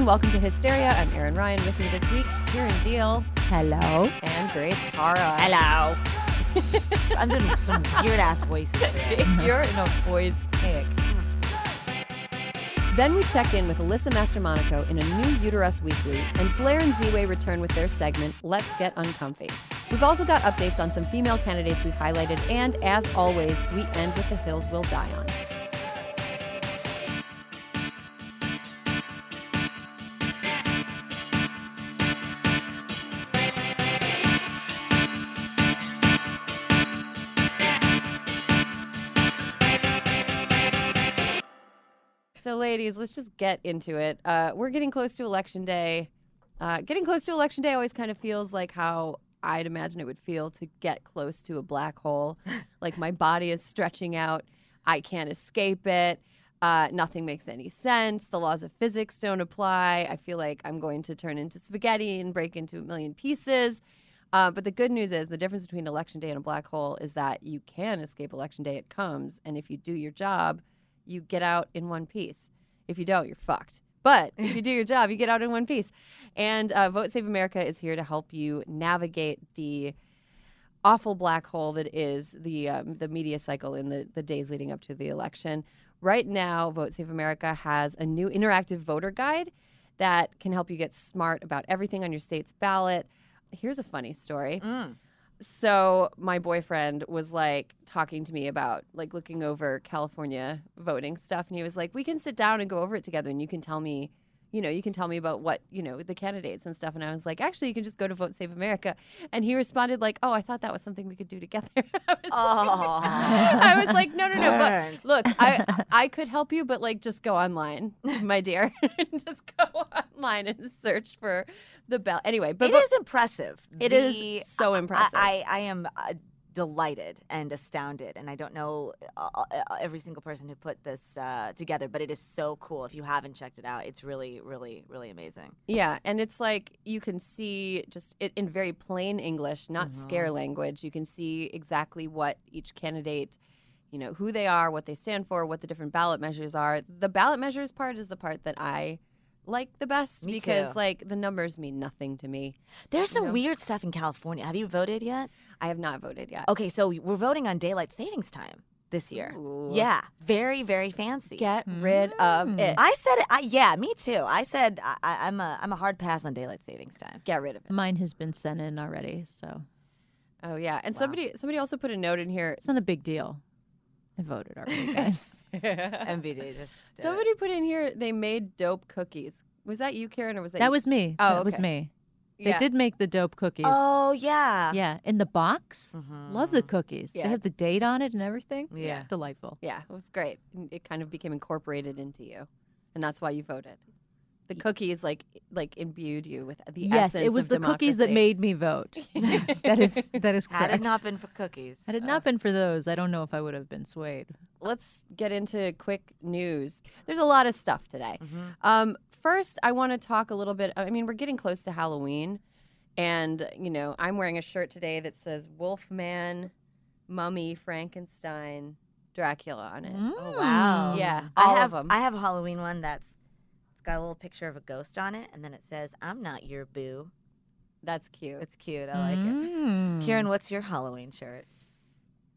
And welcome to Hysteria. I'm Erin Ryan. With me this week, Kiran Deol. Hello. And Grace Parra. Hello. I'm doing some weird ass voices. today. You're in a voice cake. Then we check in with Alyssa Mastromonaco in a new Uterus Weekly, and Blair and Ziwe return with their segment, Let's Get Uncomfy. We've also got updates on some female candidates we've highlighted, and as always, we end with the hills we'll die on. Ladies, let's just get into it. Uh, we're getting close to election day. Uh, getting close to election day always kind of feels like how I'd imagine it would feel to get close to a black hole. like my body is stretching out, I can't escape it. Uh, nothing makes any sense. The laws of physics don't apply. I feel like I'm going to turn into spaghetti and break into a million pieces. Uh, but the good news is the difference between election day and a black hole is that you can escape election day. It comes, and if you do your job, you get out in one piece. If you don't, you're fucked. But if you do your job, you get out in one piece. And uh, Vote Save America is here to help you navigate the awful black hole that is the um, the media cycle in the, the days leading up to the election. Right now, Vote Save America has a new interactive voter guide that can help you get smart about everything on your state's ballot. Here's a funny story Mm. So my boyfriend was like talking to me about like looking over California voting stuff and he was like we can sit down and go over it together and you can tell me you know you can tell me about what you know the candidates and stuff. And I was like actually you can just go to Vote Save America. And he responded like oh I thought that was something we could do together. I was, like, I was like no no no but look I I could help you but like just go online my dear. Just go online and search for the bell. Anyway but It but- is impressive. It is The- so impressive. I, I, I am uh, delighted and astounded, and I don't know uh, uh, every single person who put this uh, together, but it is so cool. If you haven't checked it out, it's really, really, really amazing. Yeah, and it's like you can see just it in very plain English, not Mhm. scare language. You can see exactly what each candidate, you know, who they are, what they stand for, what the different ballot measures are. The ballot measures part is the part that I like the best Me because too. like the numbers mean nothing to me. There's some know? weird stuff in California. Have you voted yet? I have not voted yet. Okay, so we're voting on daylight savings time this year. Ooh. Yeah, very, very fancy. Get rid of Mm. it. I said, it, I, yeah, me too. I said I, I, I'm a I'm a hard pass on daylight savings time. Get rid of it. Mine has been sent in already, so Oh yeah, and Wow. somebody somebody also put a note in here. it's not a big deal. I voted already, guys. MVD just did it. Somebody put in here they made dope cookies. Was that you, Kiran, or was that, that you? was me. Oh, that was okay. me. They Yeah. did make the dope cookies. Oh yeah. Yeah, in the box. Mhm. Love the cookies. Yeah. They have the date on it and everything. Yeah. Delightful. Yeah, it was great. And It kind of became incorporated into you, and that's why you voted. The cookies like like imbued you with the yes, essence it was of the cookies that made me vote. that is that is correct. Had it not been for cookies. Had it uh, not been for those, I don't know if I would have been swayed. Let's get into quick news. There's a lot of stuff today. mhm. Um, first, I want to talk a little bit. I mean, we're getting close to Halloween, and you know, I'm wearing a shirt today that says Wolfman, Mummy, Frankenstein, Dracula on it. Oh wow. Yeah, I have of them. I have a Halloween one that's it's got a little picture of a ghost on it, and then it says, "I'm not your boo." That's cute. It's cute. I like it. Mm. Kiran, what's your Halloween shirt?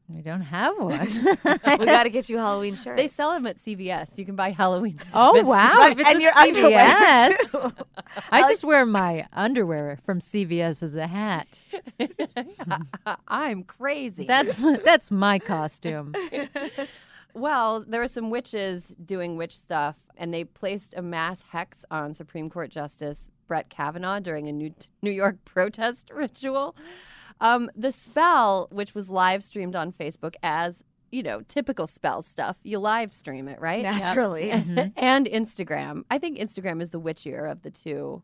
We don't have one. we got to get you a Halloween shirt. They sell them at CVS. You can buy Halloween stuff. Oh at wow! Right, If it's and at your underwear, CVS, too. I like- just wear my underwear from CVS as a hat. I'm crazy. That's that's my costume. Well, there were some witches doing witch stuff, and they placed a mass hex on Supreme Court Justice Brett Kavanaugh during a New, New York protest ritual. Um, the spell, which was live streamed on Facebook, as you know, typical spell stuff, you live stream it, right? Naturally. and Instagram. I think Instagram is the witchier of the two.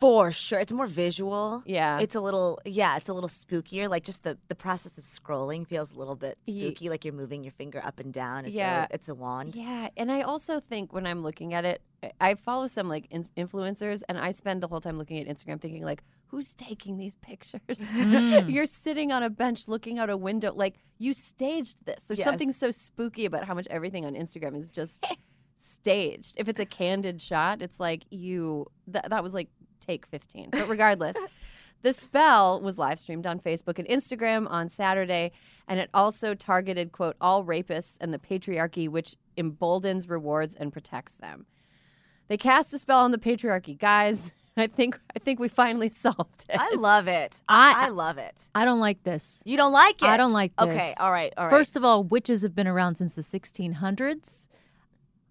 For sure. It's more visual. Yeah. It's a little yeah, it's a little spookier. Like just the, the process of scrolling feels a little bit Ye- spooky, like you're moving your finger up and down as Yeah. though it's a wand. Yeah, and I also think when I'm looking at it, I- I follow some like in- influencers, and I spend the whole time looking at Instagram, thinking like, who's taking these pictures? Mm. You're sitting on a bench looking out a window, like you staged this. There's something so spooky about how much everything on Instagram is just staged. If it's a candid shot, it's like you that that was like take 15. But regardless. The spell was live streamed on Facebook and Instagram on Saturday, and it also targeted, quote, all rapists and the patriarchy, which emboldens, rewards, and protects them. They cast a spell on the patriarchy. Guys, I think I think we finally solved it. I love it. I, I love it. I don't like this. You don't like it? I don't like Okay, all right, all right. First of all, witches have been around since the 1600s,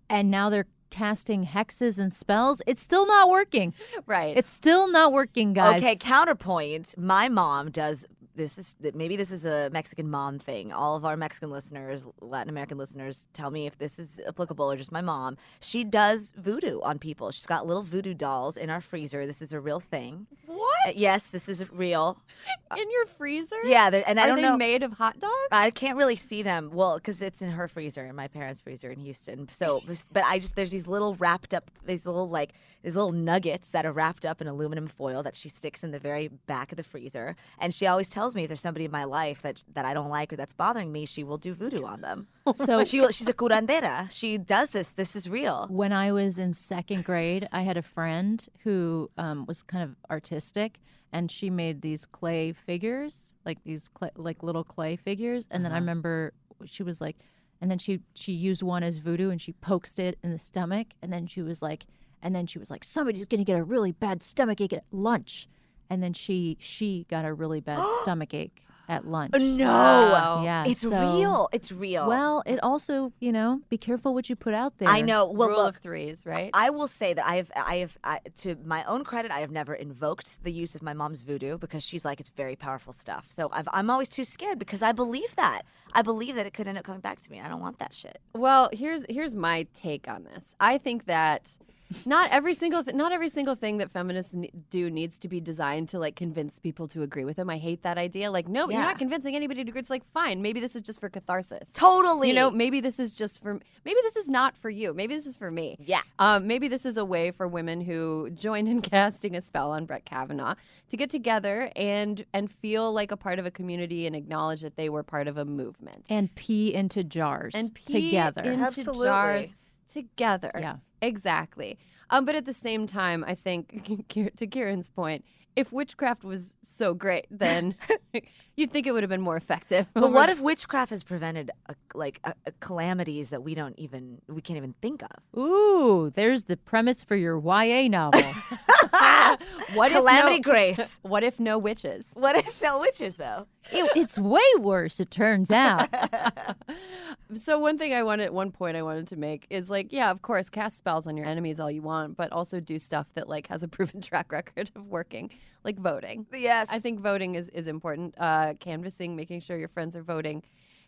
and now they're casting hexes and spells. It's still not working. right. It's still not working, guys. Okay, counterpoint. My mom does this is that maybe this is a Mexican mom thing. All of our Mexican listeners, Latin American listeners, tell me if this is applicable or just my mom. She does voodoo on people. She's got little voodoo dolls in our freezer. This is a real thing. what? Uh, yes, this is real. In your freezer? Yeah, and I Are don't they know. made of hot dogs? I can't really see them. Well, because it's in her freezer, in my parents' freezer in Houston. So, but I just there's these little wrapped up, these little like these little nuggets that are wrapped up in aluminum foil that she sticks in the very back of the freezer. And she always tells me if there's somebody in my life that that I don't like or that's bothering me, she will do voodoo on them. So She she's a curandera. She does this. This is real. when I was in second grade, I had a friend who um, was kind of artistic, and she made these clay figures, like these clay, like little clay figures. And then I Uh-huh. remember she was like, and then she she used one as voodoo, and she poked it in the stomach, and then she was like, and then she was like, somebody's gonna get a really bad stomach ache at lunch, and then she she got a really bad stomach ache at lunch. Uh, no, Wow. Yeah, it's so- real. It's real. Well, it also, you know, be careful what you put out there. I know. Well, Rule look, of threes, right? I will say that I have, I have, I, to my own credit, I have never invoked the use of my mom's voodoo because she's like, it's very powerful stuff. So I've, I'm always too scared because I believe that. I believe that it could end up coming back to me. I don't want that shit. Well, here's here's my take on this. I think that not every single th- not every single thing that feminists ne- do needs to be designed to like convince people to agree with them. I hate that idea. Like, no, you're not convincing anybody to agree. It's like, fine, maybe this is just for catharsis. Totally. You know, maybe this is just for maybe this is not for you. Maybe this is for me. Yeah. Um, maybe this is a way for women who joined in casting a spell on Brett Kavanaugh to get together and and feel like a part of a community and acknowledge that they were part of a movement and pee into jars and pee together. into Absolutely. jars together. Yeah. exactly. Um, but at the same time, I think to Kiran's point, if witchcraft was so great, then you'd think it would have been more effective. But over- what if witchcraft has prevented a, like a, a calamities that we don't even we can't even think of? Ooh, there's the premise for your YA novel. what Calamity if no, Grace. What if no witches? What if no witches though? It- it's way worse, it turns out. So one thing I wanted, one point I wanted to make is like, yeah, of course, cast spells on your enemies all you want, but also do stuff that like has a proven track record of working, like voting. yes. I think voting is is important. Uh, canvassing, making sure your friends are voting,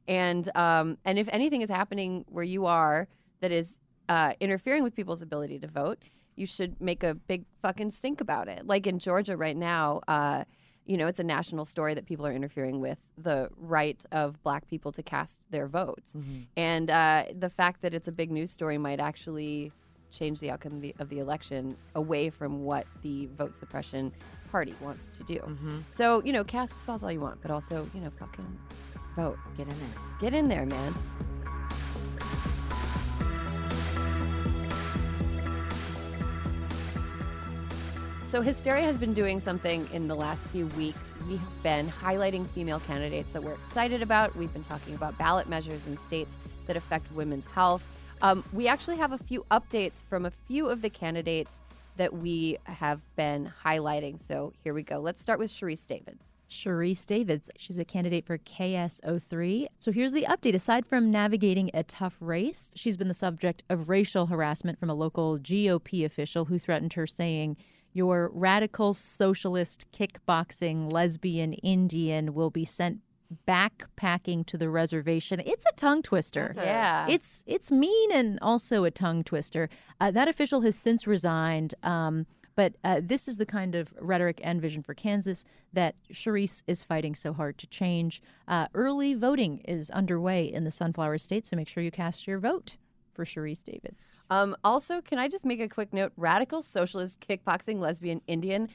and um, and if anything is happening where you are that is uh, interfering with people's ability to vote, you should make a big fucking stink about it. Like in Georgia right now, uh, you know, it's a national story that people are interfering with the right of Black people to cast their votes, and uh, the fact that it's a big news story might actually change the outcome of the, of the election away from what the vote suppression party wants to do. Mm-hmm. So, you know, cast spells all you want, but also, you know, fucking vote. Get in there. Get in there, man. So, Hysteria has been doing something in the last few weeks. We have been highlighting female candidates that we're excited about. We've been talking about ballot measures in states that affect women's health. Um, we actually have a few updates from a few of the candidates that we have been highlighting. So, here we go. Let's start with Sharice Davids. Sharice Davids, she's a candidate for KS03. So here's the update. Aside from navigating a tough race, she's been the subject of racial harassment from a local GOP official who threatened her, saying, Your radical socialist kickboxing lesbian Indian will be sent backpacking to the reservation. It's a tongue twister. A- Yeah. It's it's mean and also a tongue twister. Uh, that official has since resigned. Um, but uh, this is the kind of rhetoric and vision for Kansas that Sharice is fighting so hard to change. Uh, early voting is underway in the Sunflower State, so make sure you cast your vote for Sharice Davids. Um, also, can I just make a quick note? Radical socialist, kickboxing, lesbian, Indian.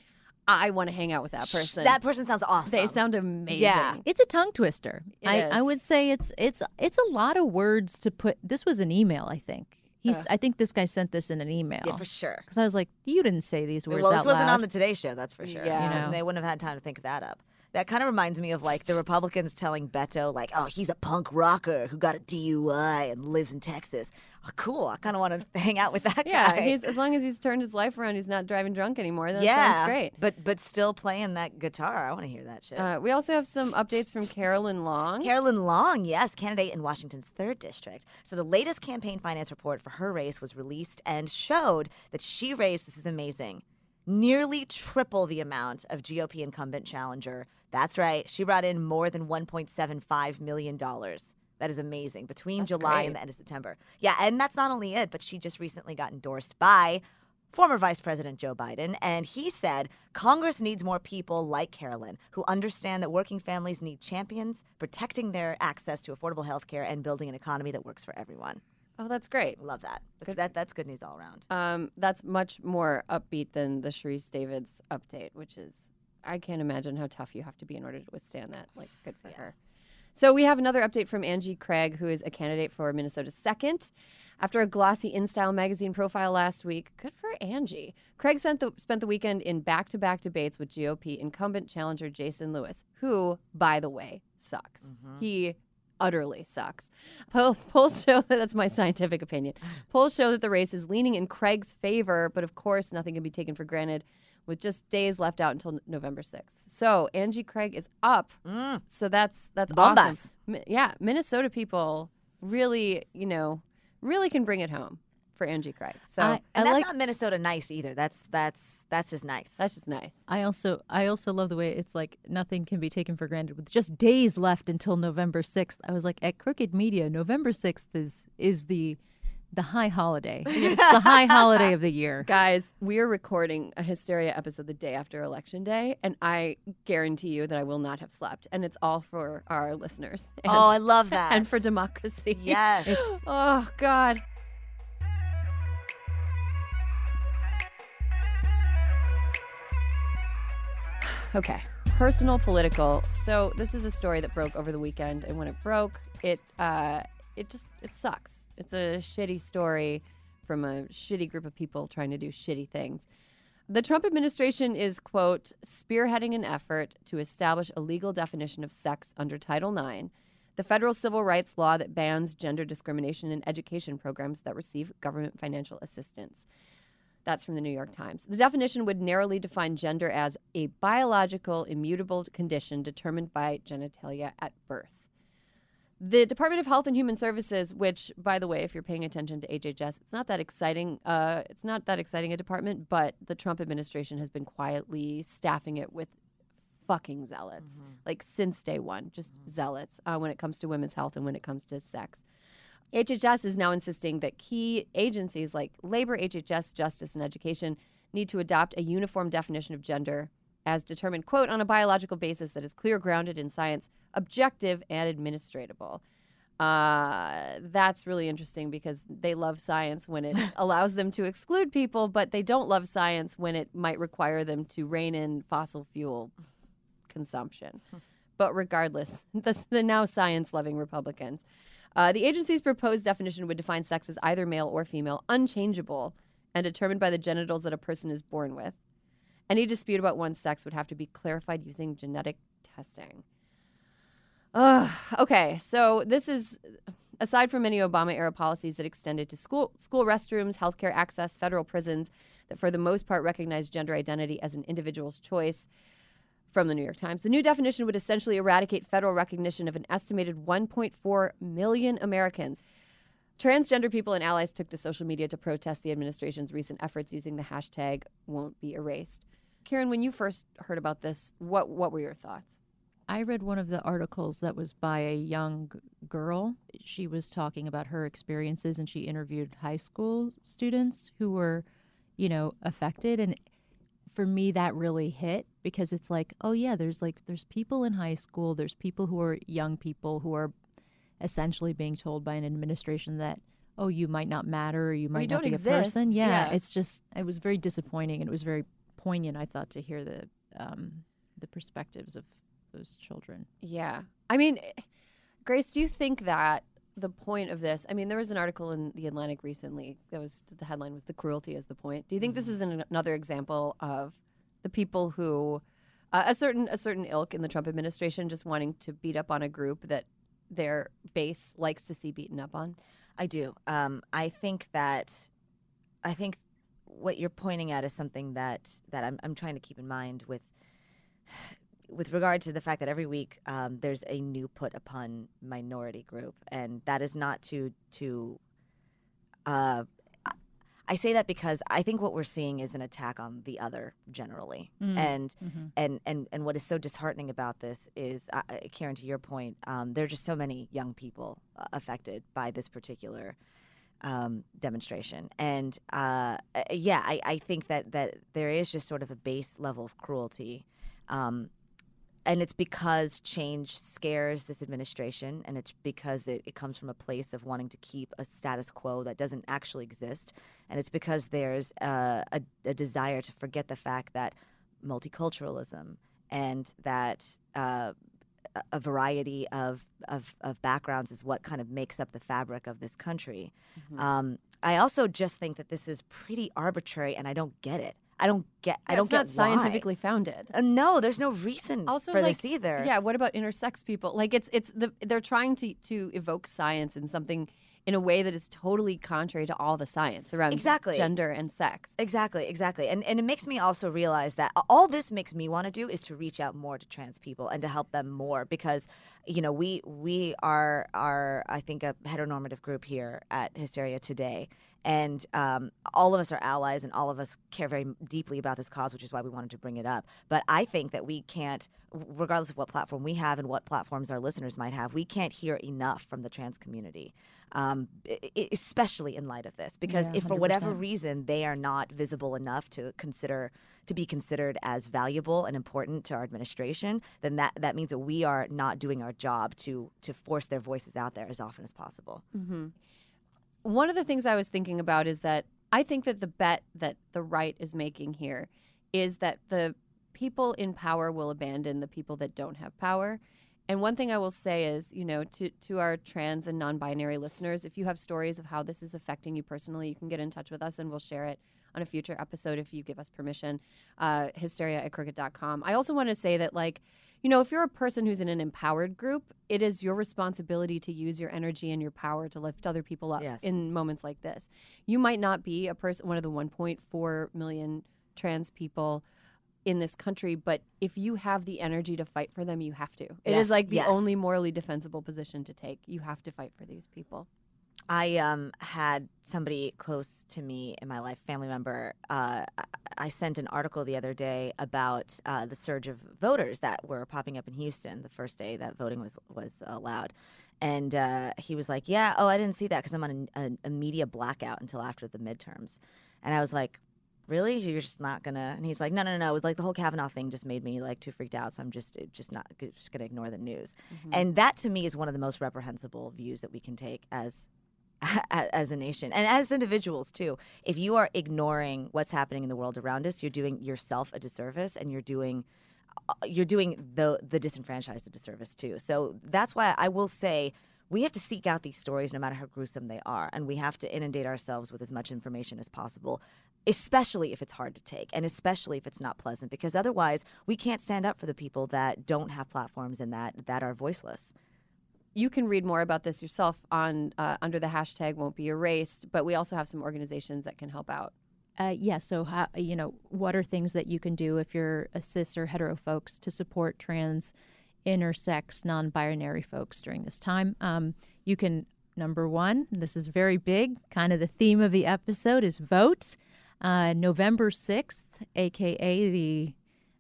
I want to hang out with that person. That person sounds awesome. they sound amazing. Yeah. It's a tongue twister. It I, is. I would say it's it's it's a lot of words to put. This was an email, I think. He's. Uh. I think this guy sent this in an email. Yeah, for sure. Because I was like, you didn't say these words well, this out wasn't loud. on the Today Show, that's for sure. Yeah. You know. They wouldn't have had time to think that up. That kind of reminds me of like the Republicans telling Beto, like, oh, he's a punk rocker who got a DUI and lives in Texas. Oh, cool. I kind of want to hang out with that Yeah, guy. he's as long as he's turned his life around, he's not driving drunk anymore. That yeah, sounds great. But but still playing that guitar. I want to hear that shit. Uh, we also have some updates from Carolyn Long. Carolyn Long, yes, candidate in Washington's third district. So the latest campaign finance report for her race was released and showed that she raised, this is amazing, nearly triple the amount of GOP incumbent challenger. That's right. She brought in more than $1.75 million. That is amazing between That's July great. and the end of September. Yeah, and that's not only it, but she just recently got endorsed by former Vice President Joe Biden, and he said Congress needs more people like Carolyn who understand that working families need champions, protecting their access to affordable health care, and building an economy that works for everyone. Oh, that's great. Love that. That's, Good. that that's good news all around. Um, that's much more upbeat than the Sharice Davids update, which is I can't imagine how tough you have to be in order to withstand that. Like, good for Yeah. her. So we have another update from Angie Craig, who is a candidate for Minnesota's second. After a glossy InStyle magazine profile last week, good for Angie. Craig the, spent the weekend in back-to-back debates with GOP incumbent challenger Jason Lewis, who, by the way, sucks. Mhm. He utterly sucks. Poll, polls show that that's my scientific opinion. Polls show that the race is leaning in Craig's favor, but of course, nothing can be taken for granted with just days left out until November 6th. So, Angie Craig is up. Mm. So that's that's Bombas. awesome. Mi- Yeah, Minnesota people really, you know, really can bring it home for Angie Craig. So I, I And that's like. not Minnesota nice either. That's that's that's just nice. that's just nice. I also I also love the way it's like nothing can be taken for granted with just days left until November sixth. I was like at Crooked Media, November sixth is is the the high holiday. It's the high holiday of the year. Guys, we are recording a Hysteria episode the day after Election Day, and I guarantee you that I will not have slept. And it's all for our listeners and, oh, I love that. and for democracy. yes. It's Oh, God. Okay, personal, political. So this is a story that broke over the weekend, and when it broke, it uh, it just it sucks. It's a shitty story from a shitty group of people trying to do shitty things. The Trump administration is quote spearheading an effort to establish a legal definition of sex under Title IX the federal civil rights law that bans gender discrimination in education programs that receive government financial assistance. That's from the New York Times. The definition would narrowly define gender as a biological, immutable condition determined by genitalia at birth. The Department of Health and Human Services, which, by the way, if you're paying attention to HHS, it's not that exciting. Uh, it's not that exciting a department, but the Trump administration has been quietly staffing it with fucking zealots, like since day one, just zealots uh, when it comes to women's health and when it comes to sex. HHS is now insisting that key agencies like labor, HHS, justice, and education need to adopt a uniform definition of gender as determined, quote, on a biological basis that is clear, grounded in science, objective, and administratable. Uh, that's really interesting because they love science when it allows them to exclude people, but they don't love science when it might require them to rein in fossil fuel consumption. But regardless, the, the now science loving Republicans. Uh, the agency's proposed definition would define sex as either male or female, unchangeable, and determined by the genitals that a person is born with. Any dispute about one's sex would have to be clarified using genetic testing. Okay, so this is aside from many Obama era policies that extended to school school restrooms, healthcare access, federal prisons that for the most part recognized gender identity as an individual's choice from the New York Times. The new definition would essentially eradicate federal recognition of an estimated 1.4 million Americans. Transgender people and allies took to social media to protest the administration's recent efforts using the hashtag won't be erased. Kiran, when you first heard about this, what what were your thoughts? I read one of the articles that was by a young girl. She was talking about her experiences and she interviewed high school students who were, you know, affected. And for me, that really hit because it's like, oh, yeah, there's like, there's people in high school, there's people who are young people who are essentially being told by an administration that, oh, you might not matter or you might you not be exist. a person. Yeah, Yeah. It's just, it was very disappointing and it was very poignant, I thought, to hear the, um, the perspectives of those children. Yeah. I mean, Grace, do you think that the point of this, I mean, there was an article in The Atlantic recently that was the headline was The Cruelty is the Point. Do you think this is an, another example of the people who, uh, a certain a certain ilk in the Trump administration just wanting to beat up on a group that their base likes to see beaten up on? I do. Um, I think that I think what you're pointing at is something that that I'm, I'm trying to keep in mind with with regard to the fact that every week um, there's a new put upon minority group, and that is not to to. Uh, I say that because I think what we're seeing is an attack on the other generally, Mm. and Mhm. and and and what is so disheartening about this is, uh, uh, Kiran, to your point, um, there are just so many young people uh, affected by this particular um, demonstration, and uh, uh, yeah, I, I think that that there is just sort of a base level of cruelty. Um, and it's because change scares this administration, and it's because it, it comes from a place of wanting to keep a status quo that doesn't actually exist. And it's because there's a, a, a desire to forget the fact that multiculturalism and that uh, a- variety of, of, of backgrounds is what kind of makes up the fabric of this country. Mhm. Um, I also just think that this is pretty arbitrary, and I don't get it. I don't get. I don't it's get not why. scientifically founded. Uh, no, there's no reason Also, for like, this either. Yeah, what about intersex people? Like it's it's the they're trying to to evoke science in something in a way that is totally contrary to all the science around Exactly. gender and sex. Exactly, exactly. And and it makes me also realize that all this makes me want to do is to reach out more to trans people and to help them more because you know, we we are are I think a heteronormative group here at Hysteria today. And um, all of us are allies, and all of us care very deeply about this cause, which is why we wanted to bring it up. But I think that we can't, regardless of what platform we have and what platforms our listeners might have, we can't hear enough from the trans community, um, especially in light of this. Because Yeah, if for whatever reason they are not visible enough to consider to be considered as valuable and important to our administration, then that that means that we are not doing our job to to force their voices out there as often as possible. hmm One of the things I was thinking about is that I think that the bet that the right is making here is that the people in power will abandon the people that don't have power. And one thing I will say is, you know, to, to our trans and non binary listeners, if you have stories of how this is affecting you personally, you can get in touch with us and we'll share it on a future episode if you give us permission. Uh, hysteria at crooked.com. I also want to say that, like, you know, if you're a person who's in an empowered group, it is your responsibility to use your energy and your power to lift other people up Yes. in moments like this. You might not be a person, one of the 1.4 million trans people in this country, but if you have the energy to fight for them, you have to. It is Yes, like the yes. only morally defensible position to take. You have to fight for these people. I um, had somebody close to me in my life, family member. Uh, I- sent an article the other day about uh, the surge of voters that were popping up in Houston the first day that voting was was allowed, and uh, he was like, "Yeah, oh, I didn't see that because I'm on a, a, a media blackout until after the midterms," and I was like. Really, you're just not gonna? And he's like, no, no, no. It was like the whole Kavanaugh thing just made me like too freaked out. So I'm just, just not, just gonna ignore the news. And that to me is one of the most reprehensible views that we can take as as a nation and as individuals too. If you are ignoring what's happening in the world around us, you're doing yourself a disservice and you're doing uh, you're doing the the disenfranchised a disservice too. So that's why I will say we have to seek out these stories no matter how gruesome they are and we have to inundate ourselves with as much information as possible especially if it's hard to take and especially if it's not pleasant because otherwise we can't stand up for the people that don't have platforms and that that are voiceless you can read more about this yourself on uh, under the hashtag won't be erased but we also have some organizations that can help out Uh, yeah. So, how, you know, what are things that you can do if you're a cis or hetero folks to support trans, intersex, non-binary folks during this time? Um, you can number one. This is very big. Kind of the theme of the episode is vote. Uh, November sixth, aka the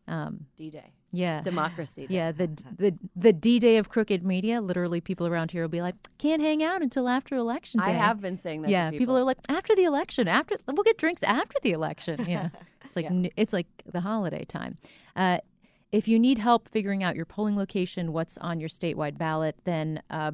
um, d-day Yeah. democracy. Yeah, the the the D Day of crooked media. Literally, people around here will be like, "Can't hang out until after election day." I have been saying that. yeah, to people. are like, "After the election, after we'll get drinks after the election." Yeah, it's like Yeah. it's like the holiday time. Uh, if you need help figuring out your polling location, what's on your statewide ballot, then uh,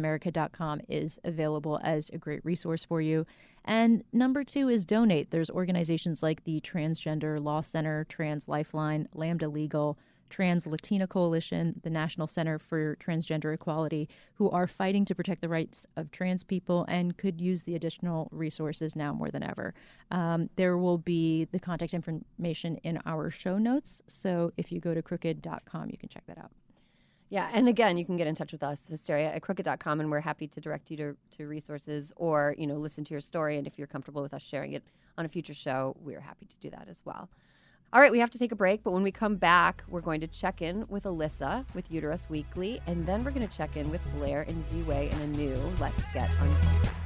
votesaveamerica.com is available as a great resource for you. And number two is donate. There's organizations like the Transgender Law Center, Trans Lifeline, Lambda Legal, Trans Latina Coalition, the National Center for Transgender Equality, who are fighting to protect the rights of trans people and could use the additional resources now more than ever. Um, there will be the contact information in our show notes. So if you go to crooked.com, you can check that out. Yeah, and again, you can get in touch with us, hysteria at crooked.com, and we're happy to direct you to, to resources or, you know, listen to your story. And if you're comfortable with us sharing it on a future show, we're happy to do that as well. All right, we have to take a break, but when we come back, we're going to check in with Alyssa with Uterus Weekly, and then we're going to check in with Blair and Ziwe in a new Let's Get Uncomfortable.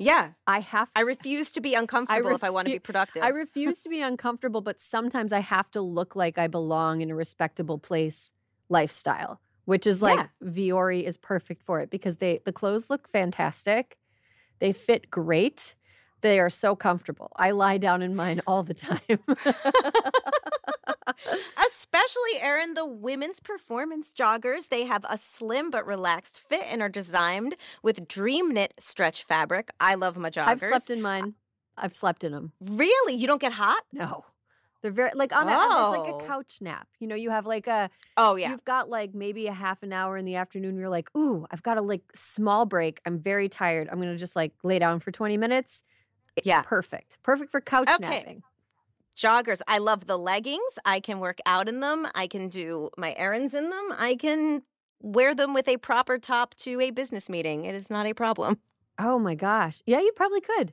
Yeah, I have I refuse to be uncomfortable if I want to be productive. I refuse to be uncomfortable, but sometimes I have to look like I belong in a respectable place lifestyle, which is like Vuori is perfect for it because they the clothes look fantastic. They fit great. They are so comfortable. I lie down in mine all the time. Especially, Erin, the women's performance joggers. They have a slim but relaxed fit and are designed with dream knit stretch fabric. I love my joggers. I've slept in mine. I've slept in them. Really? You don't get hot? No. They're very like on a it's like Oh. a couch nap. You know, you have like a Oh, yeah. You've got like maybe a half an hour in the afternoon. You're like, ooh, I've got a like small break. I'm very tired. I'm gonna just like lay down for 20 minutes. Yeah. Perfect. Perfect for couch Okay. napping. Joggers. I love the leggings. I can work out in them. I can do my errands in them. I can wear them with a proper top to a business meeting. It is not a problem. Oh my gosh. Yeah, you probably could.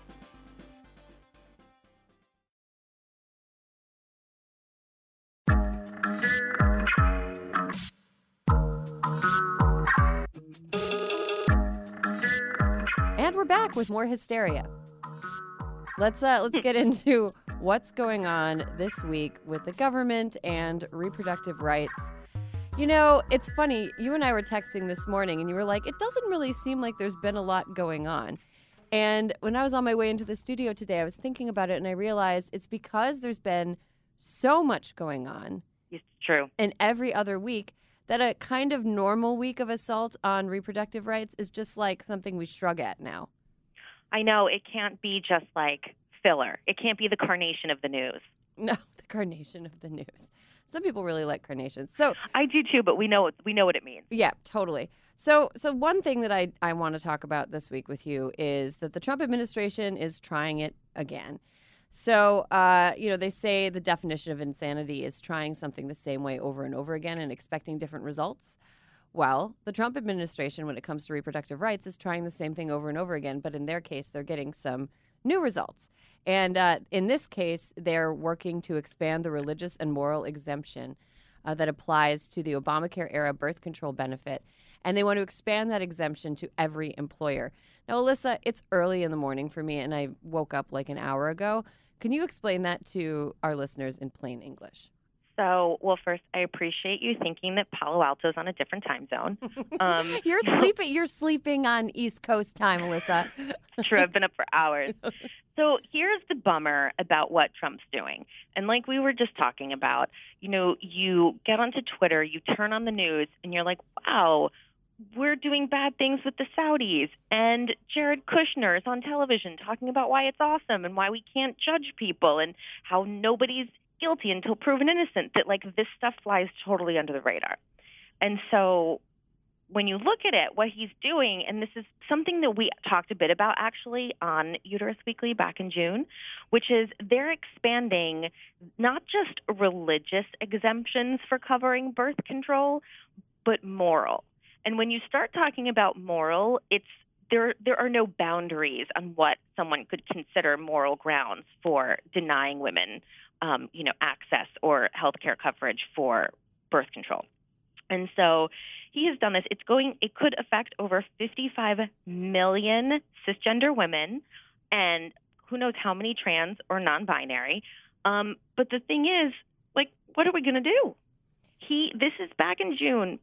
We're back with more hysteria. Let's uh let's get into what's going on this week with the government and reproductive rights. You know, it's funny. You and I were texting this morning and you were like, "It doesn't really seem like there's been a lot going on." And when I was on my way into the studio today, I was thinking about it and I realized it's because there's been so much going on It's true. and every other week that a kind of normal week of assault on reproductive rights is just like something we shrug at now. I know it can't be just like filler. It can't be the carnation of the news. No, the carnation of the news. Some people really like carnations. So, I do too, but we know we know what it means. yeah, totally. So, so one thing that I, I want to talk about this week with you is that the Trump administration is trying it again. So, uh, you know, they say the definition of insanity is trying something the same way over and over again and expecting different results. Well, the Trump administration, when it comes to reproductive rights, is trying the same thing over and over again, but in their case, they're getting some new results. And uh, in this case, they're working to expand the religious and moral exemption uh, that applies to the Obamacare era birth control benefit. And they want to expand that exemption to every employer. Now, Alyssa, it's early in the morning for me, and I woke up like an hour ago. Can you explain that to our listeners in plain English? So, well, first, I appreciate you thinking that Palo Alto's on a different time zone. Um, You're sleeping. You're sleeping on East Coast time, Alyssa. True, I've been up for hours. So here's the bummer about what Trump's doing. And like we were just talking about, you know, you get onto Twitter, you turn on the news, and you're like, wow, we're doing bad things with the Saudis. And Jared Kushner is on television talking about why it's awesome and why we can't judge people and how nobody's guilty until proven innocent, that like this stuff flies totally under the radar. And so when you look at it, what he's doing, and this is something that we talked a bit about actually on Uterus Weekly back in June, which is they're expanding not just religious exemptions for covering birth control, but moral. And when you start talking about moral, it's there there are no boundaries on what someone could consider moral grounds for denying women, um, you know, access or health care coverage for birth control. And so he has done this. It's going, it could affect over 55 million cisgender women and who knows how many trans or non binary. Um, but the thing is, like, what are we going to do? He, this is back in June.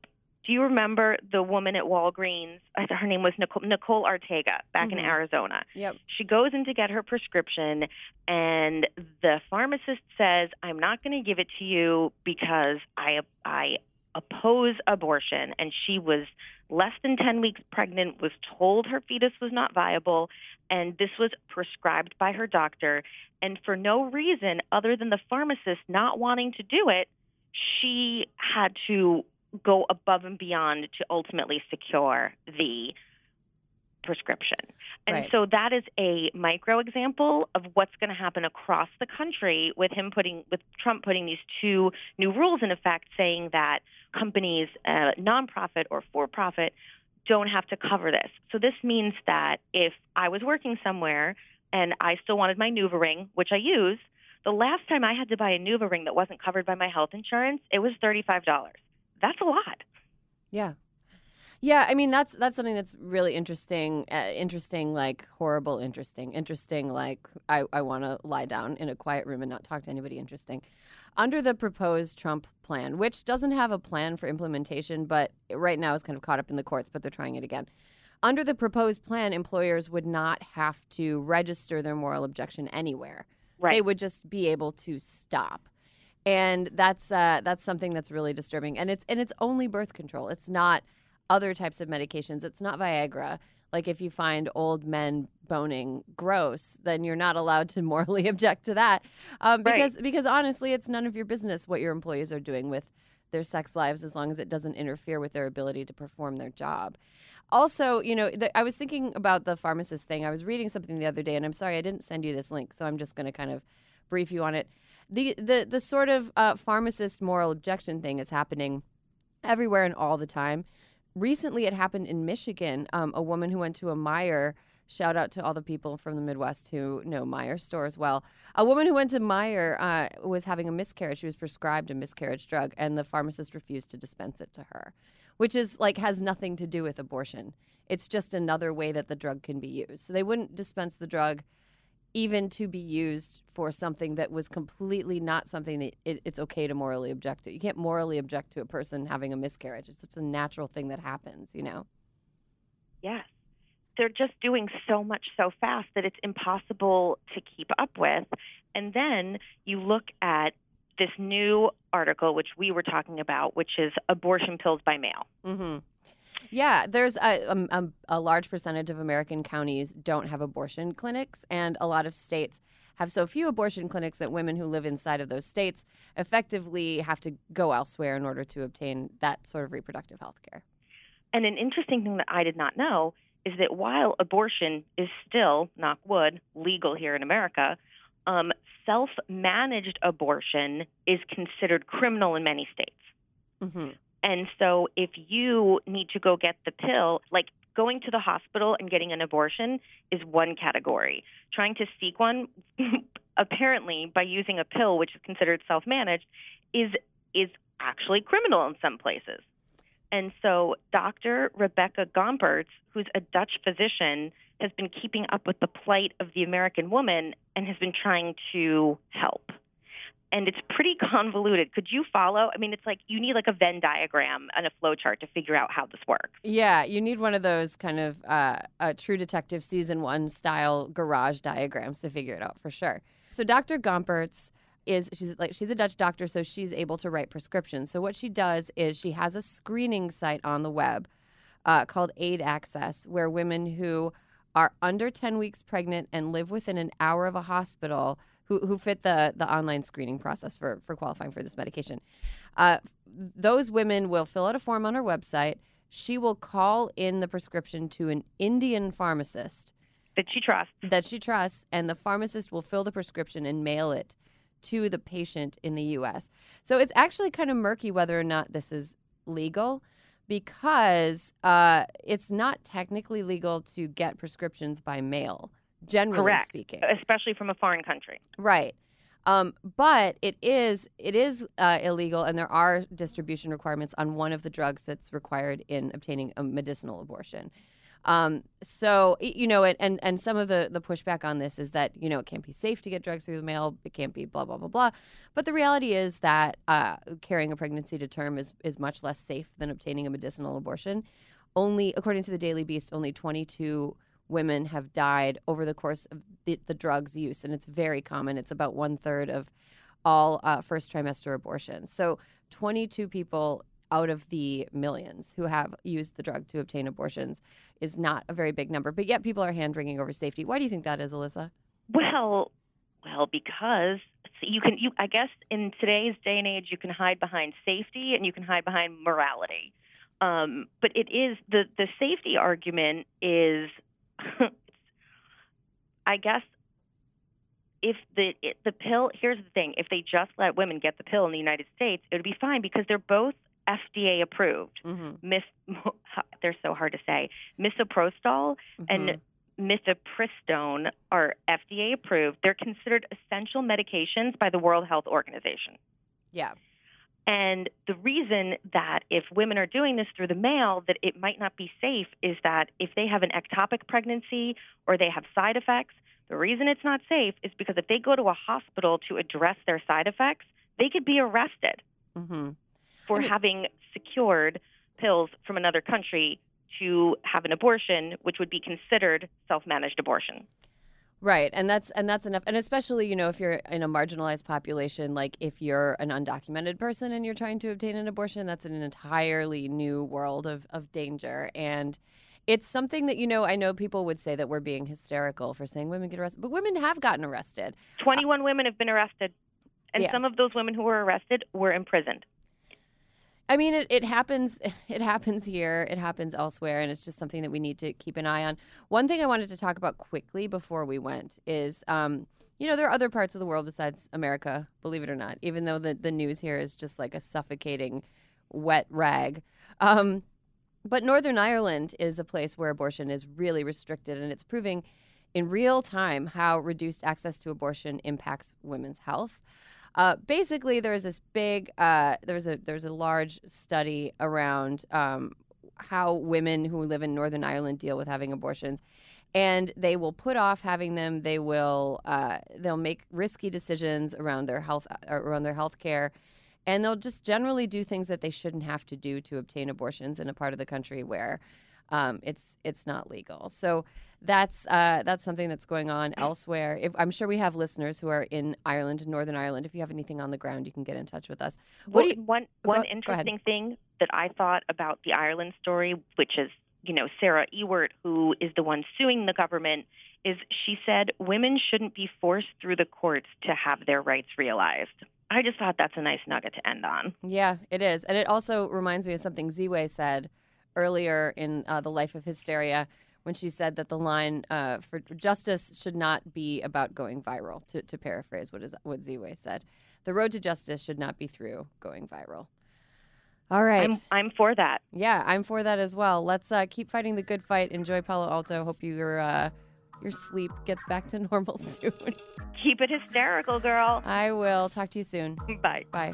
Do you remember the woman at Walgreens? Her name was Nicole, Nicole Arteaga back in Mhm. Arizona. Yep. She goes in to get her prescription, and the pharmacist says, "I'm not going to give it to you because I I oppose abortion." And she was less than 10 weeks pregnant, was told her fetus was not viable, and this was prescribed by her doctor. And for no reason other than the pharmacist not wanting to do it, she had to go above and beyond to ultimately secure the prescription. And Right. so that is a micro example of what's going to happen across the country with him putting with Trump putting these two new rules in effect saying that companies uh, nonprofit or for profit don't have to cover this. So this means that if I was working somewhere and I still wanted my NuvaRing, which I use, the last time I had to buy a NuvaRing that wasn't covered by my health insurance, it was $35. That's a lot. Yeah. Yeah, I mean that's that's something that's really interesting. Uh, interesting, like horrible, interesting. Interesting, like I I want to lie down in a quiet room and not talk to anybody. Interesting. Under the proposed Trump plan, which doesn't have a plan for implementation, but right now is kind of caught up in the courts, but they're trying it again. Under the proposed plan, employers would not have to register their moral objection anywhere. Right. They would just be able to stop. And that's uh, that's something that's really disturbing. And it's and it's only birth control. It's not other types of medications. It's not Viagra. Like if you find old men boning gross, then you're not allowed to morally object to that, um, Right. because because honestly, it's none of your business what your employees are doing with their sex lives as long as it doesn't interfere with their ability to perform their job. Also, you know, the, I was thinking about the pharmacist thing. I was reading something the other day, and I'm sorry I didn't send you this link, so I'm just going to kind of brief you on it. The the the sort of uh, pharmacist moral objection thing is happening everywhere and all the time. Recently, it happened in Michigan. Um, a woman who went to a Meijer. Shout out to all the people from the Midwest who know Meijer stores well. A woman who went to Meijer uh, was having a miscarriage. She was prescribed a miscarriage drug, and the pharmacist refused to dispense it to her, which is like has nothing to do with abortion. It's just another way that the drug can be used. So they wouldn't dispense the drug even to be used for something that was completely not something that it, it's okay to morally object to. You can't morally object to a person having a miscarriage. It's just a natural thing that happens, you know? Yes. They're just doing so much so fast that it's impossible to keep up with. And then you look at this new article, which we were talking about, which is abortion pills by mail. Mm-hmm. Yeah, there's a, a, a, a large percentage of American counties don't have abortion clinics, and a lot of states have so few abortion clinics that women who live inside of those states effectively have to go elsewhere in order to obtain that sort of reproductive health care. And an interesting thing that I did not know is that while abortion is still, knock wood, legal here in America, um, self managed abortion is considered criminal in many states. Mm-hmm. And so if you need to go get the pill, like going to the hospital and getting an abortion is one category. Trying to seek one, apparently by using a pill, which is considered self-managed, is is actually criminal in some places. And so Dr. Rebecca Gomperts, who's a Dutch physician, has been keeping up with the plight of the American woman and has been trying to help and it's pretty convoluted. Could you follow? I mean, it's like you need like a Venn diagram and a flow chart to figure out how this works. Yeah, you need one of those kind of uh, True Detective season one style garage diagrams to figure it out for sure. So Dr. Gomperts is she's like she's a Dutch doctor, so she's able to write prescriptions. So what she does is she has a screening site on the web uh, called Aid Access, where women who are under 10 weeks pregnant and live within an hour of a hospital who, who fit the, the online screening process for, for qualifying for this medication. Uh, those women will fill out a form on her website. She will call in the prescription to an Indian pharmacist That she trusts. that she trusts, and the pharmacist will fill the prescription and mail it to the patient in the U.S. So it's actually kind of murky whether or not this is legal because uh, it's not technically legal to get prescriptions by mail, generally Correct. speaking. especially from a foreign country. Right. Um, but it is it is uh, illegal, and there are distribution requirements on one of the drugs that's required in obtaining a medicinal abortion. Um, so you know, and, and and some of the the pushback on this is that you know it can't be safe to get drugs through the mail. It can't be blah blah blah blah. But the reality is that uh, carrying a pregnancy to term is is much less safe than obtaining a medicinal abortion. Only according to the Daily Beast, only 22 women have died over the course of the, the drugs use, and it's very common. It's about one third of all uh, first trimester abortions. So 22 people out of the millions who have used the drug to obtain abortions is not a very big number, but yet people are hand wringing over safety. Why do you think that is, Alyssa? Well, well, because you can. You, I guess, in today's day and age, you can hide behind safety and you can hide behind morality. Um, but it is the the safety argument is, I guess, if the it, the pill. Here's the thing: if they just let women get the pill in the United States, it would be fine because they're both FDA approved. Mm-hmm. Mis, they're so hard to say. Misoprostol and mifepristone are FDA approved. They're considered essential medications by the World Health Organization. yeah, And the reason that if women are doing this through the mail, that it might not be safe is that if they have an ectopic pregnancy or they have side effects, the reason it's not safe is because if they go to a hospital to address their side effects, they could be arrested mm-hmm. for I mean- having secured pills from another country to have an abortion, which would be considered self-managed abortion. Right, and that's and that's enough. And especially, you know, if you're in a marginalized population, like if you're an undocumented person and you're trying to obtain an abortion, that's an entirely new world of of danger. And it's something that you know. I know people would say that we're being hysterical for saying women get arrested, but women have gotten arrested. Uh, 21 women have been arrested, and Yeah. some of those women who were arrested were imprisoned. I mean, it, it happens. It happens here. It happens elsewhere, and it's just something that we need to keep an eye on. One thing I wanted to talk about quickly before we went is, um, you know, there are other parts of the world besides America. Believe it or not, even though the the news here is just like a suffocating, wet rag. Um, but Northern Ireland is a place where abortion is really restricted, and it's proving in real time how reduced access to abortion impacts women's health. Uh, basically, there's this big, uh, there's a there's a large study around um, how women who live in Northern Ireland deal with having abortions, and they will put off having them. They will uh, they'll make risky decisions around their health uh, around their health care, and they'll just generally do things that they shouldn't have to do to obtain abortions in a part of the country where um, it's it's not legal. So that's uh, that's something that's going on elsewhere. If, I'm sure we have listeners who are in Ireland, Northern Ireland. If you have anything on the ground, you can get in touch with us. What Well, you, one one go interesting thing that I thought about the Ireland story, which is you know Sarah Ewart, who is the one suing the government, is she said women shouldn't be forced through the courts to have their rights realized. I just thought that's a nice nugget to end on. Yeah, it is, and it also reminds me of something Ziwe said earlier in uh, the Life of Hysteria when she said that the line uh, for justice should not be about going viral. To, to paraphrase what is what Ziwe said, the road to justice should not be through going viral. All right. I'm I'm for that. Yeah, I'm for that as well. Let's uh, keep fighting the good fight. Enjoy Palo Alto. Hope your uh, your sleep gets back to normal soon. Keep it hysterical, girl. I will talk to you soon. Bye. Bye.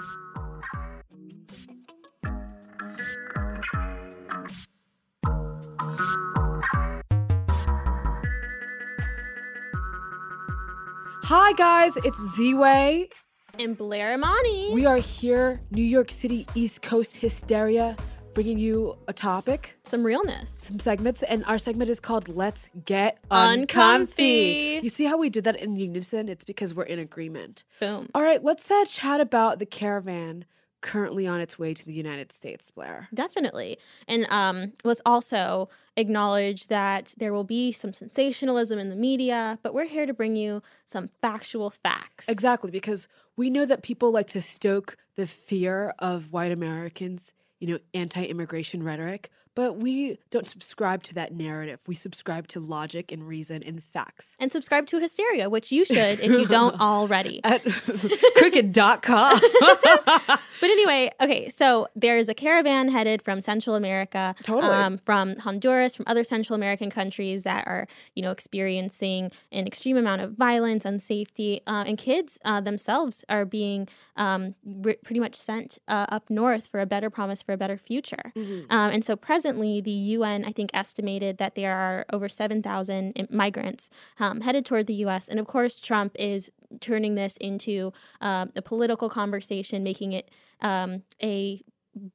Hi guys, it's Ziwe. And Blair Imani. We are here, New York City East Coast Hysteria, bringing you a topic, some realness. some segments, and our segment is called Let's Get Uncomfy. Uncomfy. You see how we did that in unison? It's because we're in agreement. Boom. All right, let's uh, chat about the caravan currently on its way to the United States, Blair. Definitely. And um, let's also acknowledge that there will be some sensationalism in the media, but we're here to bring you some factual facts. Exactly, because we know that people like to stoke the fear of white Americans, you know, anti immigration rhetoric, but we don't subscribe to that narrative. We subscribe to logic and reason and facts. And subscribe to Hysteria, which you should if you don't already. At crooked.com. But anyway, okay, so there's a caravan headed from Central America, Totally. um, from Honduras, from other Central American countries that are, you know, experiencing an extreme amount of violence, unsafety, uh, and kids uh, themselves are being um, re- pretty much sent uh, up north for a better promise for a better future. Mhm. Um, and so President presently, the UN, I think, estimated that there are over 7,000 migrants um, headed toward the US. And of course, Trump is turning this into um, a political conversation, making it um, a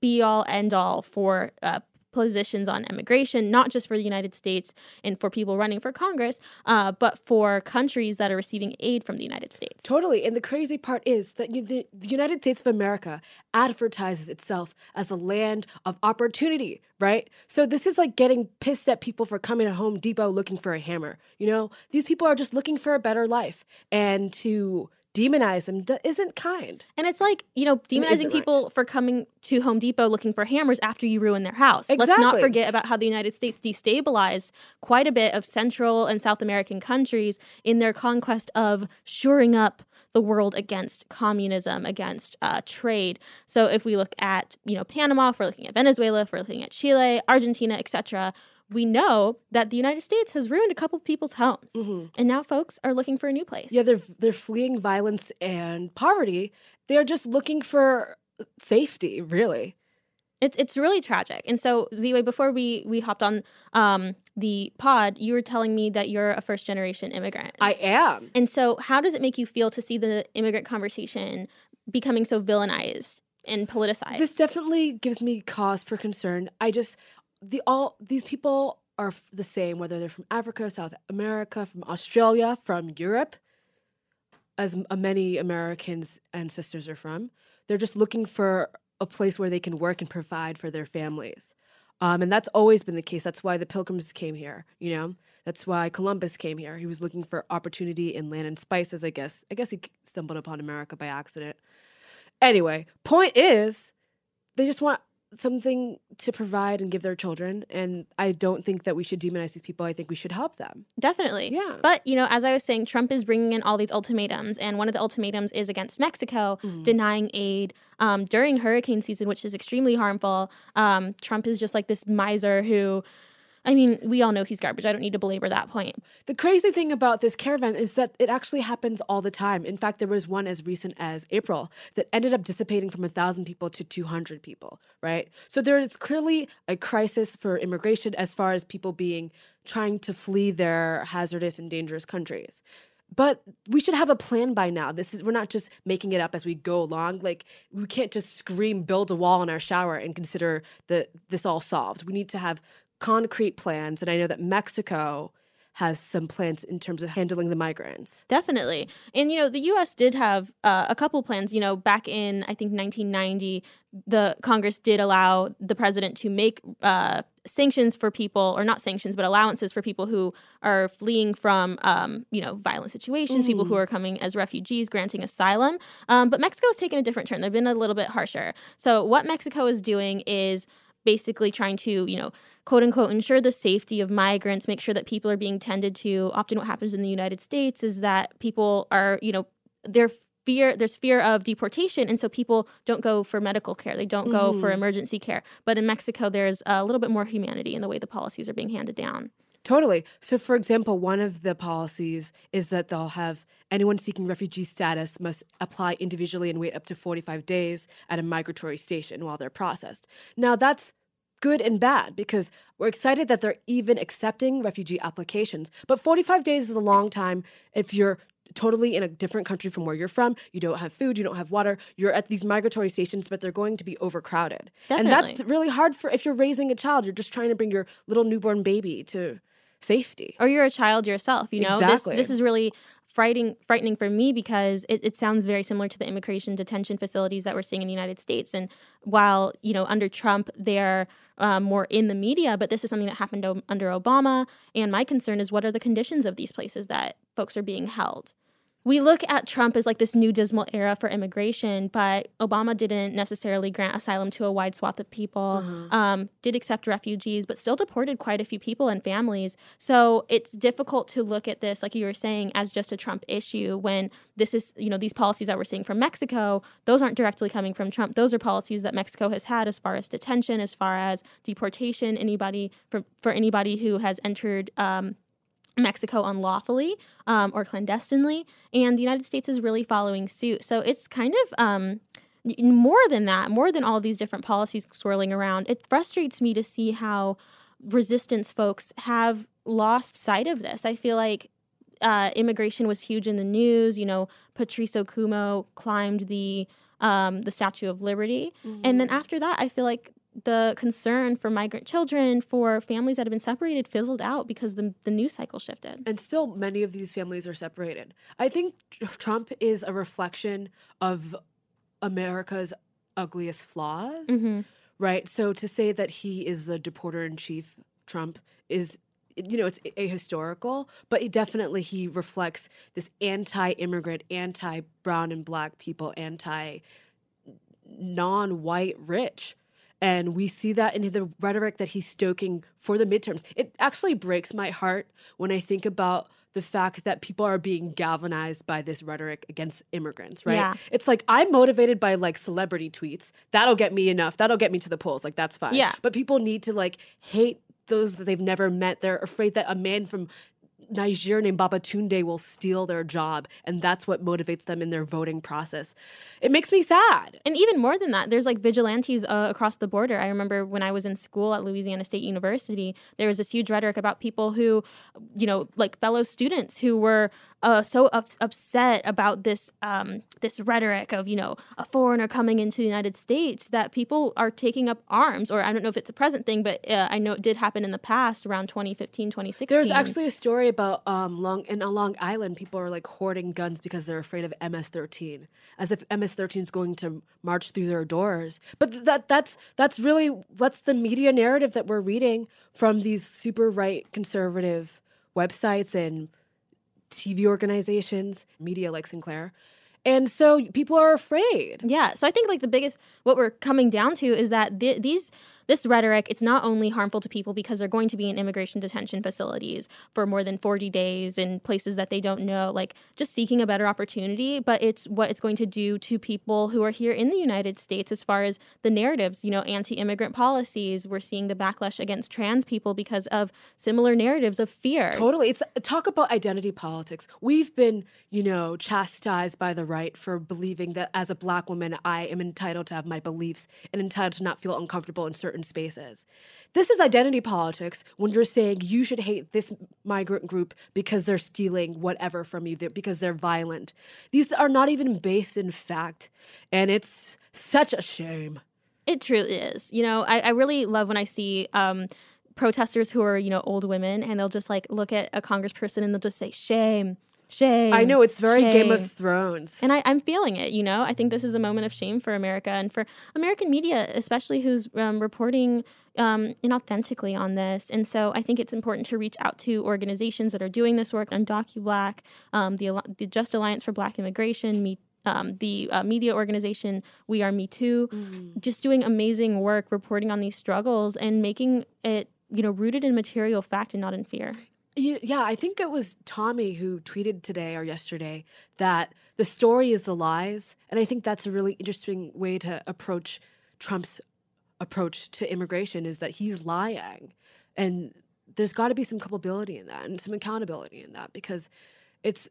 be all end all for uh, positions on immigration, not just for the United States and for people running for Congress, uh, but for countries that are receiving aid from the United States. Totally. And the crazy part is that you, the, the United States of America advertises itself as a land of opportunity, right? So this is like getting pissed at people for coming to Home Depot looking for a hammer. You know, these people are just looking for a better life. And to demonize them d- isn't kind. And it's like, you know, demonizing people right. for coming to Home Depot looking for hammers after you ruin their house. Exactly. Let's not forget about how the United States destabilized quite a bit of Central and South American countries in their conquest of shoring up the world against communism, against uh, trade. So if we look at, you know, Panama, if we're looking at Venezuela, if we're looking at Chile, Argentina, etc., we know that the United States has ruined a couple people's homes, mm-hmm. and now folks are looking for a new place. Yeah, they're they're fleeing violence and poverty. They're just looking for safety, really. It's it's really tragic. And so, Ziwe, before we we hopped on um, the pod, you were telling me that you're a first generation immigrant. I am. And so, how does it make you feel to see the immigrant conversation becoming so villainized and politicized? This definitely gives me cause for concern. I just the all these people are the same whether they're from Africa, South America, from Australia, from Europe, as many Americans and sisters are from. They're just looking for a place where they can work and provide for their families. Um, and that's always been the case. That's why the pilgrims came here, you know? That's why Columbus came here. He was looking for opportunity in land and spices, I guess. I guess he stumbled upon America by accident. Anyway, point is, they just want something to provide and give their children and i don't think that we should demonize these people. I think we should help them. Definitely. Yeah. But you know as i was saying trump is bringing in all these ultimatums and one of the ultimatums is against mexico mm-hmm. denying aid um, during hurricane season which is extremely harmful. Um, trump is just like this miser who I mean, we all know he's garbage. I don't need to belabor that point. The crazy thing about this caravan is that it actually happens all the time. In fact, there was one as recent as April that ended up dissipating from 1,000 people to 200 people, right? So there is clearly a crisis for immigration as far as people being trying to flee their hazardous and dangerous countries but we should have a plan by now. This is we're not just making it up as we go along. Like we can't just scream build a wall in our shower and consider that this all solved. We need to have concrete plans. And I know that Mexico has some plans in terms of handling the migrants. Definitely. And, you know, the U.S. did have uh, a couple plans. You know, back in, I think, 1990, the Congress did allow the president to make uh, sanctions for people, or not sanctions, but allowances for people who are fleeing from, um, you know, violent situations, mm. people who mm. are coming as refugees, granting asylum. Um, but Mexico's taken a different turn. They've been a little bit harsher. So, what Mexico is doing is basically trying to, you know, quote unquote, ensure the safety of migrants, make sure that people are being tended to. Often, what happens in the United States is that people are, you know, they're fear there's fear of deportation and so people don't go for medical care they don't go mm-hmm. for emergency care but in mexico there's a little bit more humanity in the way the policies are being handed down totally so for example one of the policies is that they'll have anyone seeking refugee status must apply individually and wait up to 45 days at a migratory station while they're processed now that's good and bad because we're excited that they're even accepting refugee applications. But 45 days is a long time if you're totally in a different country from where you're from. You don't have food, you don't have water. You're at these migratory stations, but they're going to be overcrowded. Definitely. And that's really hard for if you're raising a child, you're just trying to bring your little newborn baby to safety. Or you're a child yourself, you know? Exactly. This this is really frightening frightening for me because it, it sounds very similar to the immigration detention facilities that we're seeing in the United States. And while you know under Trump they're um, more in the media, but this is something that happened o- under Obama. And my concern is what are the conditions of these places that folks are being held? We look at Trump as like this new dismal era for immigration, but Obama didn't necessarily grant asylum to a wide swath of people, uh-huh. um, did accept refugees, but still deported quite a few people and families. So it's difficult to look at this, like you were saying, as just a Trump issue when this is, you know, these policies that we're seeing from Mexico, those aren't directly coming from Trump. Those are policies that Mexico has had as far as detention, as far as deportation, anybody for, for anybody who has entered um, Mexico unlawfully um, or clandestinely, and the United States is really following suit. So it's kind of um, more than that, more than all these different policies swirling around, it frustrates me to see how resistance folks have lost sight of this. I feel like uh, immigration was huge in the news. You know, Patrice Okoumou climbed the um, the Statue of Liberty, and then after that, I feel like the concern for migrant children, for families that have been separated, fizzled out because the the news cycle shifted. And still, many of these families are separated. I think Trump is a reflection of America's ugliest flaws, Mhm. right? So to say that he is the deporter in chief, Trump, is you know it's ahistorical, but it definitely he reflects this anti-immigrant, anti-brown and black people, anti non-white rich. And we see that in the rhetoric that he's stoking for the midterms. It actually breaks my heart when I think about the fact that people are being galvanized by this rhetoric against immigrants, right? Yeah. It's like I'm motivated by like celebrity tweets. That'll get me enough. That'll get me to the polls. Like that's fine. Yeah. But people need to like hate those that they've never met. They're afraid that a man from Niger named Babatunde will steal their job, and that's what motivates them in their voting process. It makes me sad. And even more than that, there's like vigilantes uh, across the border. I remember when I was in school at Louisiana State University, there was this huge rhetoric about people who, you know, like fellow students who were uh, so up- upset about this um, this rhetoric of you know a foreigner coming into the United States that people are taking up arms. Or I don't know if it's a present thing, but uh, I know it did happen in the past around 2015, 2016. There's actually a story about um Long in Long Island, people are like hoarding guns because they're afraid of MS-13, as if MS-13 is going to march through their doors. But th- that that's that's really what's the media narrative that we're reading from these super right conservative websites and TV organizations, media like Sinclair. And so people are afraid. Yeah. So I think like the biggest what we're coming down to is that th- these this rhetoric it's not only harmful to people because they're going to be in immigration detention facilities for more than 40 days in places that they don't know like just seeking a better opportunity but it's what it's going to do to people who are here in the United States as far as the narratives you know anti-immigrant policies we're seeing the backlash against trans people because of similar narratives of fear Totally. It's talk about identity politics. We've been, you know, chastised by the right for believing that as a black woman, I am entitled to have my beliefs and entitled to not feel uncomfortable in certain spaces. This is identity politics when you're saying you should hate this migrant group because they're stealing whatever from you, because they're violent. These are not even based in fact. And it's such a shame. It truly is. You know, I, I really love when I see um, protesters who are, you know, old women and they'll just like look at a congressperson and they'll just say, shame, shame. I know it's very Game of Thrones. And I, I'm feeling it, you know? I think this is a moment of shame for America and for American media, especially who's um, reporting um, inauthentically on this. And so I think it's important to reach out to organizations that are doing this work, Undocu Black, um, the, the Just Alliance for Black Immigration, Me, um, the uh, media organization We Are Me Too, just doing amazing work reporting on these struggles and making it, you know, rooted in material fact and not in fear. Ye- Yeah, I think it was Tommy who tweeted today or yesterday that the story is the lies. And I think that's a really interesting way to approach Trump's approach to immigration is that he's lying. And there's got to be some culpability in that and some accountability in that because it's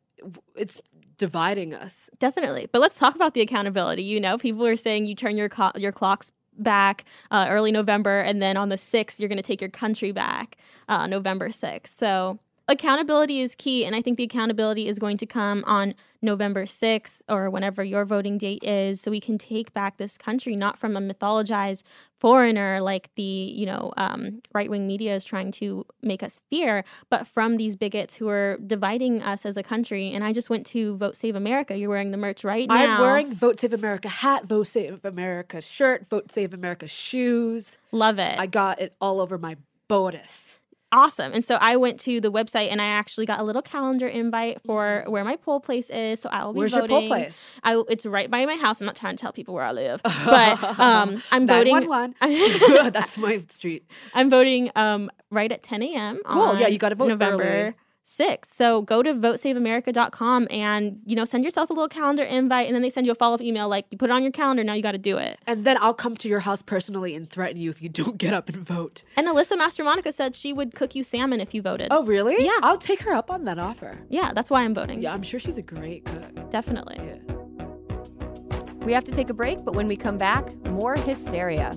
it's dividing us. Definitely. But let's talk about the accountability. You know, people are saying you turn your co- your clocks back uh, early November, and then on the 6th, you're going to take your country back uh, November 6th. So accountability is key. And I think the accountability is going to come on November 6th or whenever your voting date is, so we can take back this country, not from a mythologized foreigner like the, you know, um, right wing media is trying to make us fear, but from these bigots who are dividing us as a country. And I just went to Vote Save America. You're wearing the merch right now. I'm wearing Vote Save America hat, Vote Save America shirt, Vote Save America shoes. Love it. I got it all over my bodice. Awesome. And so I went to the website and I actually got a little calendar invite for where my poll place is. So I will be Where's voting. your poll place? I, it's right by my house. I'm not trying to tell people where I live, but um, I'm voting. 911. That's my street. I'm voting um, right at 10 a.m. Cool. Yeah, you gotta vote November early. 6th. So go to votesaveamerica.com and you know send yourself a little calendar invite, and then they send you a follow up email like you put it on your calendar. Now you got to do it. And then I'll come to your house personally and threaten you if you don't get up and vote. And Alyssa Mastromonaco said she would cook you salmon if you voted. Oh, really? Yeah. I'll take her up on that offer. yeah, that's why I'm voting. Yeah, I'm sure she's a great cook. definitely. Yeah. We have to take a break, but when we come back, more hysteria.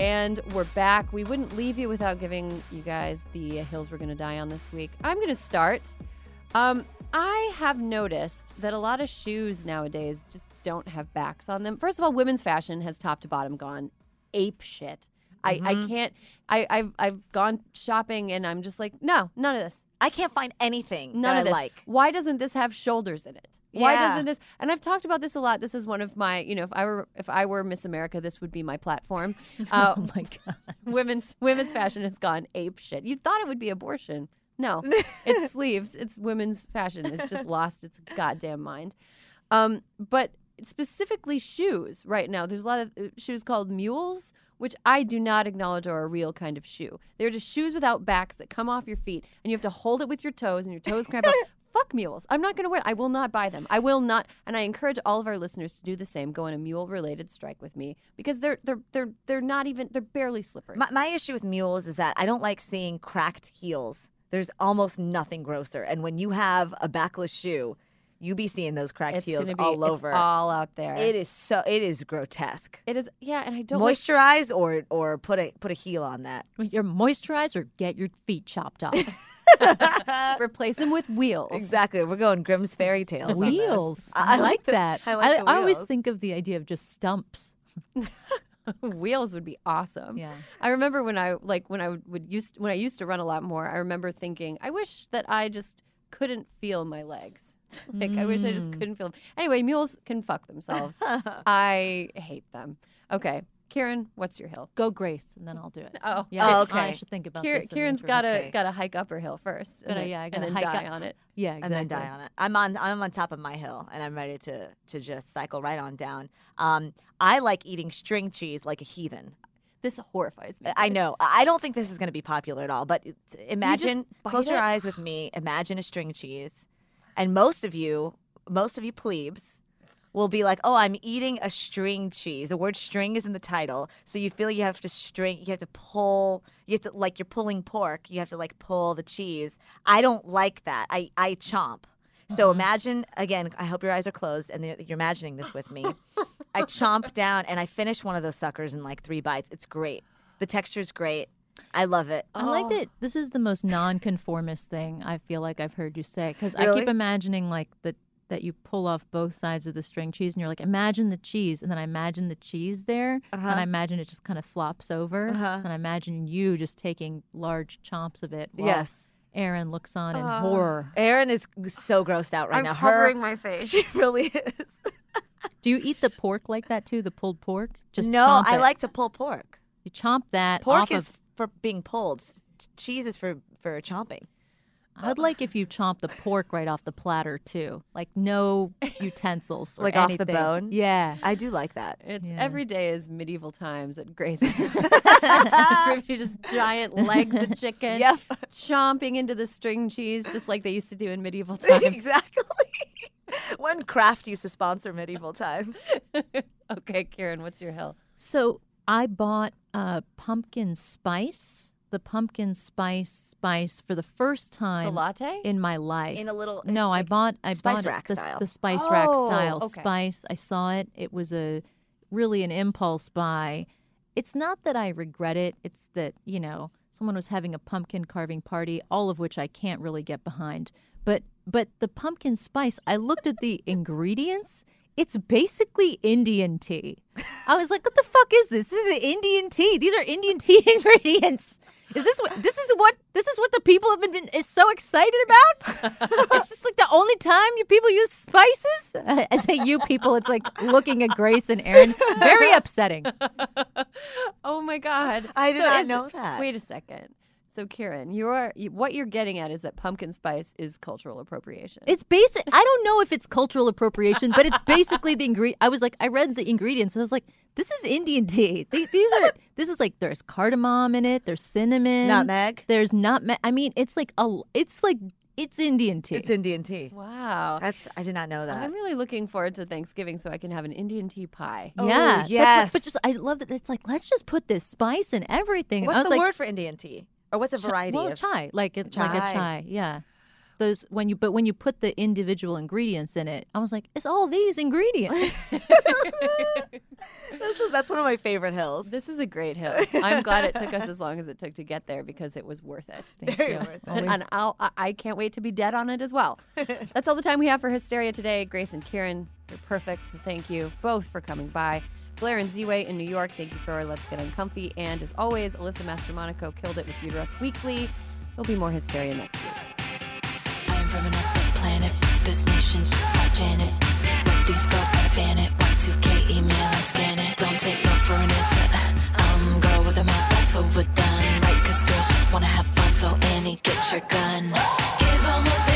And we're back. We wouldn't leave you without giving you guys the hills we're going to die on this week. I'm going to start. Um, I have noticed that a lot of shoes nowadays just don't have backs on them. First of all, women's fashion has top to bottom gone ape shit. I, I Mhm. can't. I, I've I've gone shopping and I'm just like, no, none of this. I can't find anything None that of this. Like. Why doesn't this have shoulders in it? Why Yeah. doesn't this? And I've talked about this a lot. This is one of my, you know, if I were if I were Miss America, this would be my platform. Uh, oh my god. women's women's fashion has gone ape shit. You thought it would be abortion. No, it's sleeves. It's women's fashion. It's just lost its goddamn mind. Um, but specifically shoes right now. There's a lot of uh, shoes called mules, which I do not acknowledge are a real kind of shoe. They're just shoes without backs that come off your feet, and you have to hold it with your toes, and your toes cramp up. Fuck mules. I'm not going to wear. I will not buy them. I will not. And I encourage all of our listeners to do the same. Go on a mule-related strike with me because they're they're they're they're not even. They're barely slippers. My, my issue with mules is that I don't like seeing cracked heels. There's almost nothing grosser. And when you have a backless shoe, you be seeing those cracked it's heels gonna be all it's over. all out there. It is so. It is grotesque. It is. Yeah, and I don't. like- Moisturize or or put a put a heel on that. Your moisturizer, get your feet chopped off. replace them with wheels. Exactly. We're going Grimm's fairy tales. wheels. I, I like the- that. I like the I always think of the idea of just stumps. wheels would be awesome. Yeah. I remember when I like when I would, would used when I used to run a lot more. I remember thinking, I wish that I just couldn't feel my legs. like I wish I just Mm. couldn't feel them. Anyway, mules can fuck themselves. I hate them. Okay, Kiran, what's your hill? Go Grace, and then I'll do it. Oh, Yeah, Oh, I should think about Kier- this. in the got to Okay. got to hike up her hill first. Gotta- and then, yeah, I and gotta then hike die up. on it. Yeah, and then die on it. I'm on I'm on top of my hill and I'm ready to to just cycle right on down. Um, I like eating string cheese like a heathen. This horrifies me. I know. I don't think this is going to be popular at all. But imagine, bite close your it? eyes with me. Imagine a string cheese, and most of you, most of you plebes, will be like, "Oh, I'm eating a string cheese." The word "string" is in the title, so you feel you have to string. You have to pull. You have to like you're pulling pork. You have to like pull the cheese. I don't like that. I I chomp. So mm-hmm. imagine again. I hope your eyes are closed and you're you're imagining this with me. I chomp down and I finish one of those suckers in like three bites. It's great. The texture's great. I love it. I like Oh. that this is the most nonconformist thing I feel like I've heard you say because I keep imagining like the that you pull off both sides of the string cheese and you're like imagine the cheese and then I imagine the cheese there Uh-huh. and I imagine it just kind of flops over Uh-huh. and I imagine you just taking large chomps of it while, Yes. Erin looks on in Oh. horror. Erin is so grossed out right I'm now. covering Her, my face. she really is. Do you eat the pork like that too? The pulled pork? Just no, chomp I it. like to pull pork. you chomp that. Pork off is Of, for being pulled. Cheese is for for chomping. I'd like if you chomp the pork right off the platter too, like no utensils, or Like off the anything. bone? Yeah. I do like that. It's Yeah. every day is medieval times at Grace's. Everybody just giant legs of chicken, Yep. chomping into the string cheese, just like they used to do in medieval times. exactly. when Kraft used to sponsor medieval times. okay, Kiran, what's your hill? So I bought uh, pumpkin spice, the pumpkin spice spice for the first The time latte? in my life. In a little no, I bought I spice bought it- rack the, style. the spice rack Oh, style okay. spice. I saw it. It was a really an impulse buy. It's not that I regret it. It's that you know someone was having a pumpkin carving party, all of which I can't really get behind. But but the pumpkin spice, I looked at the ingredients. It's basically Indian tea. I was like, "What the fuck is this? This is Indian tea. These are Indian tea ingredients. Is this what this is what this is what the people have been, been is so excited about? it's just like the only time you people use spices. I say you people. It's like looking at Grace and Erin. Very upsetting. oh my God. I did So not is- know that. Wait a second. So, Kiran, you are what you're getting at is that pumpkin spice is cultural appropriation. It's basic. I don't know if it's cultural appropriation, but it's basically the ingredient. I was like, I read the ingredients. I was like, this is Indian tea. These, these are. This is like there's cardamom in it. There's cinnamon. Nutmeg. There's nutmeg. I mean, it's like a. It's like it's Indian tea. It's Indian tea. wow. That's I did not know that. I'm really looking forward to Thanksgiving so I can have an Indian tea pie. Oh, yeah. that's what- yes. but just I love that it's like let's just put this spice in everything. What's I was the like, word for Indian tea? Or what's a variety well, of chai, like a, like a Chai. chai. Yeah. Those when you but when you put the individual ingredients in it, I was like, it's all these ingredients. This is that's one of my favorite hills. This is a great hill. I'm glad it took us as long as it took to get there because it was worth it. Thank Very you. worth it. Always- And I'll, I- I can't wait to be dead on it as well. That's all the time we have for Hysteria today. Grace and Kiran, you're perfect. Thank you both for coming by. Blair and Ziwe in New York, thank you for our Let's Get Uncomfy. And as always, Alyssa Mastromonaco killed it with Uterus Weekly. There'll be more Hysteria next week. I am from another planet. This nation, fuck Janet. With these girls, gotta fan it. Y2K email and scan it. Don't take no for an answer. Um, with a mouth that's overdone. Right, cause girls just wanna have fun. So Annie, get your gun. Give 'em what